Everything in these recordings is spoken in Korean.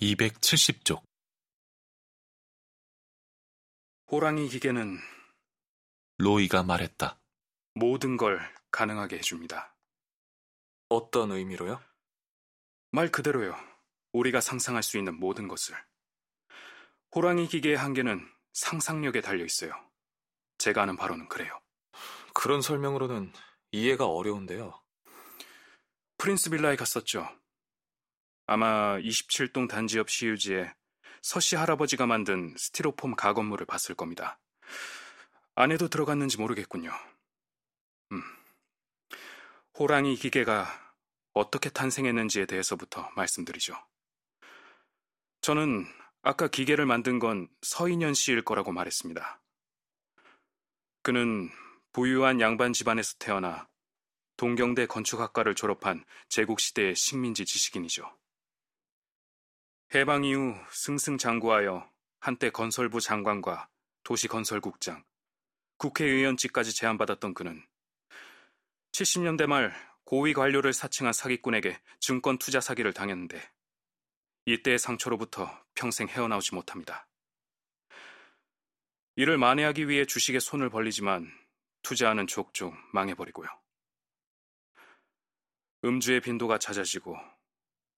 270쪽 호랑이 기계는 로이가 말했다. 모든 걸 가능하게 해줍니다. 어떤 의미로요? 말 그대로요. 우리가 상상할 수 있는 모든 것을. 호랑이 기계의 한계는 상상력에 달려 있어요. 제가 아는 바로는 그래요. 그런 설명으로는 이해가 어려운데요. 프린스 빌라에 갔었죠. 아마 27동 단지 옆 시유지에 서씨 할아버지가 만든 스티로폼 가건물을 봤을 겁니다. 안에도 들어갔는지 모르겠군요. 음. 호랑이 기계가 어떻게 탄생했는지에 대해서부터 말씀드리죠. 저는 아까 기계를 만든 건 서인현 씨일 거라고 말했습니다. 그는 부유한 양반 집안에서 태어나 동경대 건축학과를 졸업한 제국시대의 식민지 지식인이죠. 해방 이후 승승장구하여 한때 건설부 장관과 도시건설국장, 국회의원직까지 제안받았던 그는 70년대 말 고위 관료를 사칭한 사기꾼에게 증권 투자 사기를 당했는데 이때의 상처로부터 평생 헤어나오지 못합니다. 이를 만회하기 위해 주식에 손을 벌리지만 투자하는 족족 망해버리고요. 음주의 빈도가 잦아지고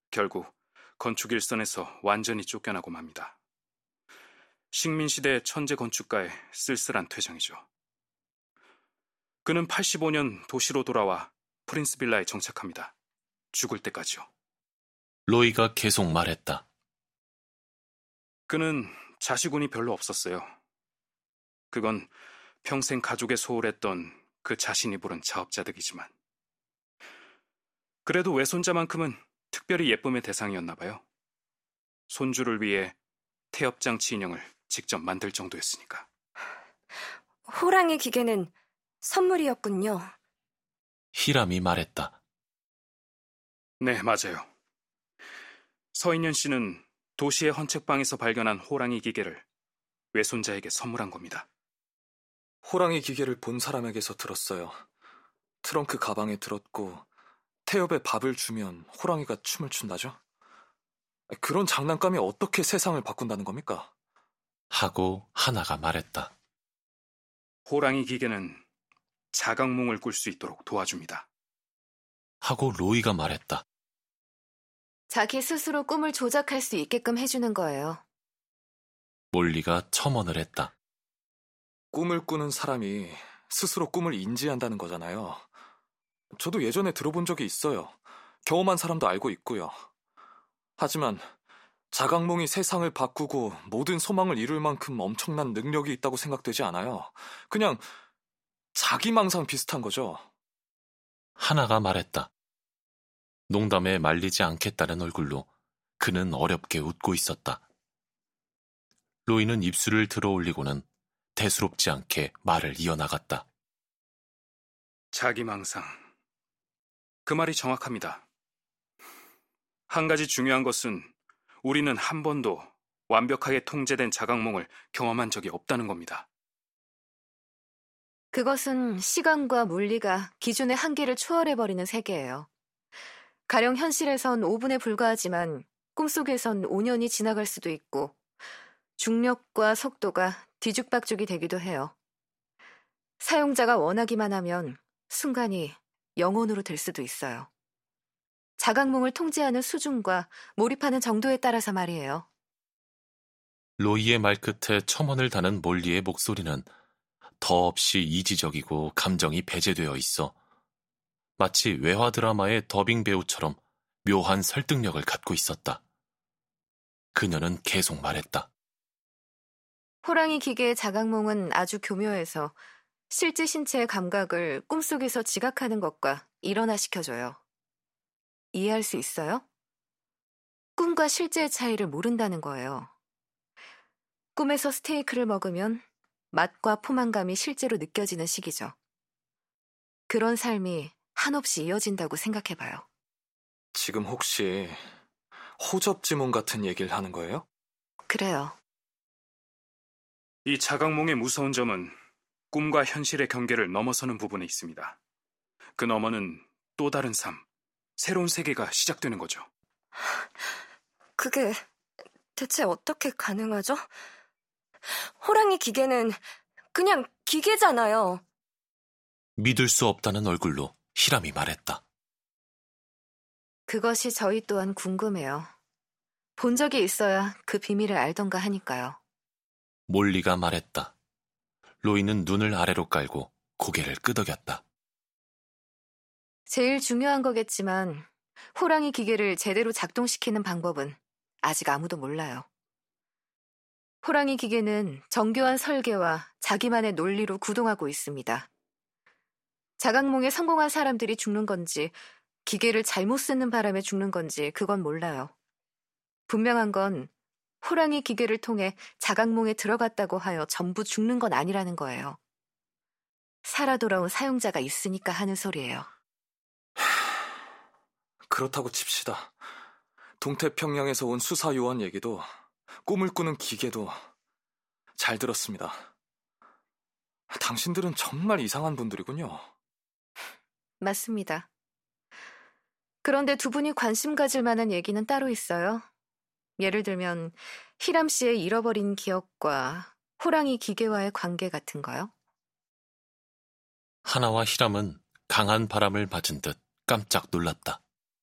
결국 건축 일선에서 완전히 쫓겨나고 맙니다. 식민시대 천재 건축가의 쓸쓸한 퇴장이죠. 그는 85년 도시로 돌아와 프린스 빌라에 정착합니다. 죽을 때까지요. 로이가 계속 말했다. 그는 자식운이 별로 없었어요. 그건 평생 가족에 소홀했던 그 자신이 부른 자업자득이지만. 그래도 외손자만큼은 특별히 예쁨의 대상이었나 봐요. 손주를 위해 태엽장치 인형을 직접 만들 정도였으니까. 호랑이 기계는 선물이었군요. 히람이 말했다. 네, 맞아요. 서인현 씨는 도시의 헌책방에서 발견한 호랑이 기계를 외손자에게 선물한 겁니다. 호랑이 기계를 본 사람에게서 들었어요. 트렁크 가방에 들었고 태엽에 밥을 주면 호랑이가 춤을 춘다죠? 그런 장난감이 어떻게 세상을 바꾼다는 겁니까? 하고 하나가 말했다. 호랑이 기계는 자각몽을 꿀 수 있도록 도와줍니다. 하고 로이가 말했다. 자기 스스로 꿈을 조작할 수 있게끔 해주는 거예요. 몰리가 첨언을 했다. 꿈을 꾸는 사람이 스스로 꿈을 인지한다는 거잖아요. 저도 예전에 들어본 적이 있어요. 경험한 사람도 알고 있고요. 하지만 자각몽이 세상을 바꾸고 모든 소망을 이룰 만큼 엄청난 능력이 있다고 생각되지 않아요. 그냥 자기망상 비슷한 거죠. 하나가 말했다. 농담에 말리지 않겠다는 얼굴로 그는 어렵게 웃고 있었다. 로이는 입술을 들어 올리고는 대수롭지 않게 말을 이어나갔다. 자기망상. 그 말이 정확합니다. 한 가지 중요한 것은 우리는 한 번도 완벽하게 통제된 자각몽을 경험한 적이 없다는 겁니다. 그것은 시간과 물리가 기존의 한계를 초월해버리는 세계예요. 가령 현실에선 5분에 불과하지만 꿈속에선 5년이 지나갈 수도 있고 중력과 속도가 뒤죽박죽이 되기도 해요. 사용자가 원하기만 하면 순간이 영혼으로 될 수도 있어요. 자각몽을 통제하는 수준과 몰입하는 정도에 따라서 말이에요. 로이의 말끝에 첨언을 다는 몰리의 목소리는 더없이 이지적이고 감정이 배제되어 있어 마치 외화 드라마의 더빙 배우처럼 묘한 설득력을 갖고 있었다. 그녀는 계속 말했다. 호랑이 기계의 자각몽은 아주 교묘해서 실제 신체의 감각을 꿈속에서 지각하는 것과 일어나시켜줘요. 이해할 수 있어요? 꿈과 실제의 차이를 모른다는 거예요. 꿈에서 스테이크를 먹으면 맛과 포만감이 실제로 느껴지는 시기죠. 그런 삶이 한없이 이어진다고 생각해봐요. 지금 혹시 호접지몽 같은 얘기를 하는 거예요? 그래요. 이 자각몽의 무서운 점은 꿈과 현실의 경계를 넘어서는 부분에 있습니다. 그 너머는 또 다른 삶, 새로운 세계가 시작되는 거죠. 그게 대체 어떻게 가능하죠? 호랑이 기계는 그냥 기계잖아요. 믿을 수 없다는 얼굴로 히람이 말했다. 그것이 저희 또한 궁금해요. 본 적이 있어야 그 비밀을 알던가 하니까요. 몰리가 말했다. 로이는 눈을 아래로 깔고 고개를 끄덕였다. 제일 중요한 거겠지만 호랑이 기계를 제대로 작동시키는 방법은 아직 아무도 몰라요. 호랑이 기계는 정교한 설계와 자기만의 논리로 구동하고 있습니다. 자각몽에 성공한 사람들이 죽는 건지 기계를 잘못 쓰는 바람에 죽는 건지 그건 몰라요. 분명한 건 호랑이 기계를 통해 자각몽에 들어갔다고 하여 전부 죽는 건 아니라는 거예요. 살아 돌아온 사용자가 있으니까 하는 소리예요. 그렇다고 칩시다. 동태평양에서 온 수사 요원 얘기도 꿈을 꾸는 기계도 잘 들었습니다. 당신들은 정말 이상한 분들이군요. 맞습니다. 그런데 두 분이 관심 가질 만한 얘기는 따로 있어요. 예를 들면 히람 씨의 잃어버린 기억과 호랑이 기계와의 관계 같은 거요. 하나와 히람은 강한 바람을 맞은 듯 깜짝 놀랐다.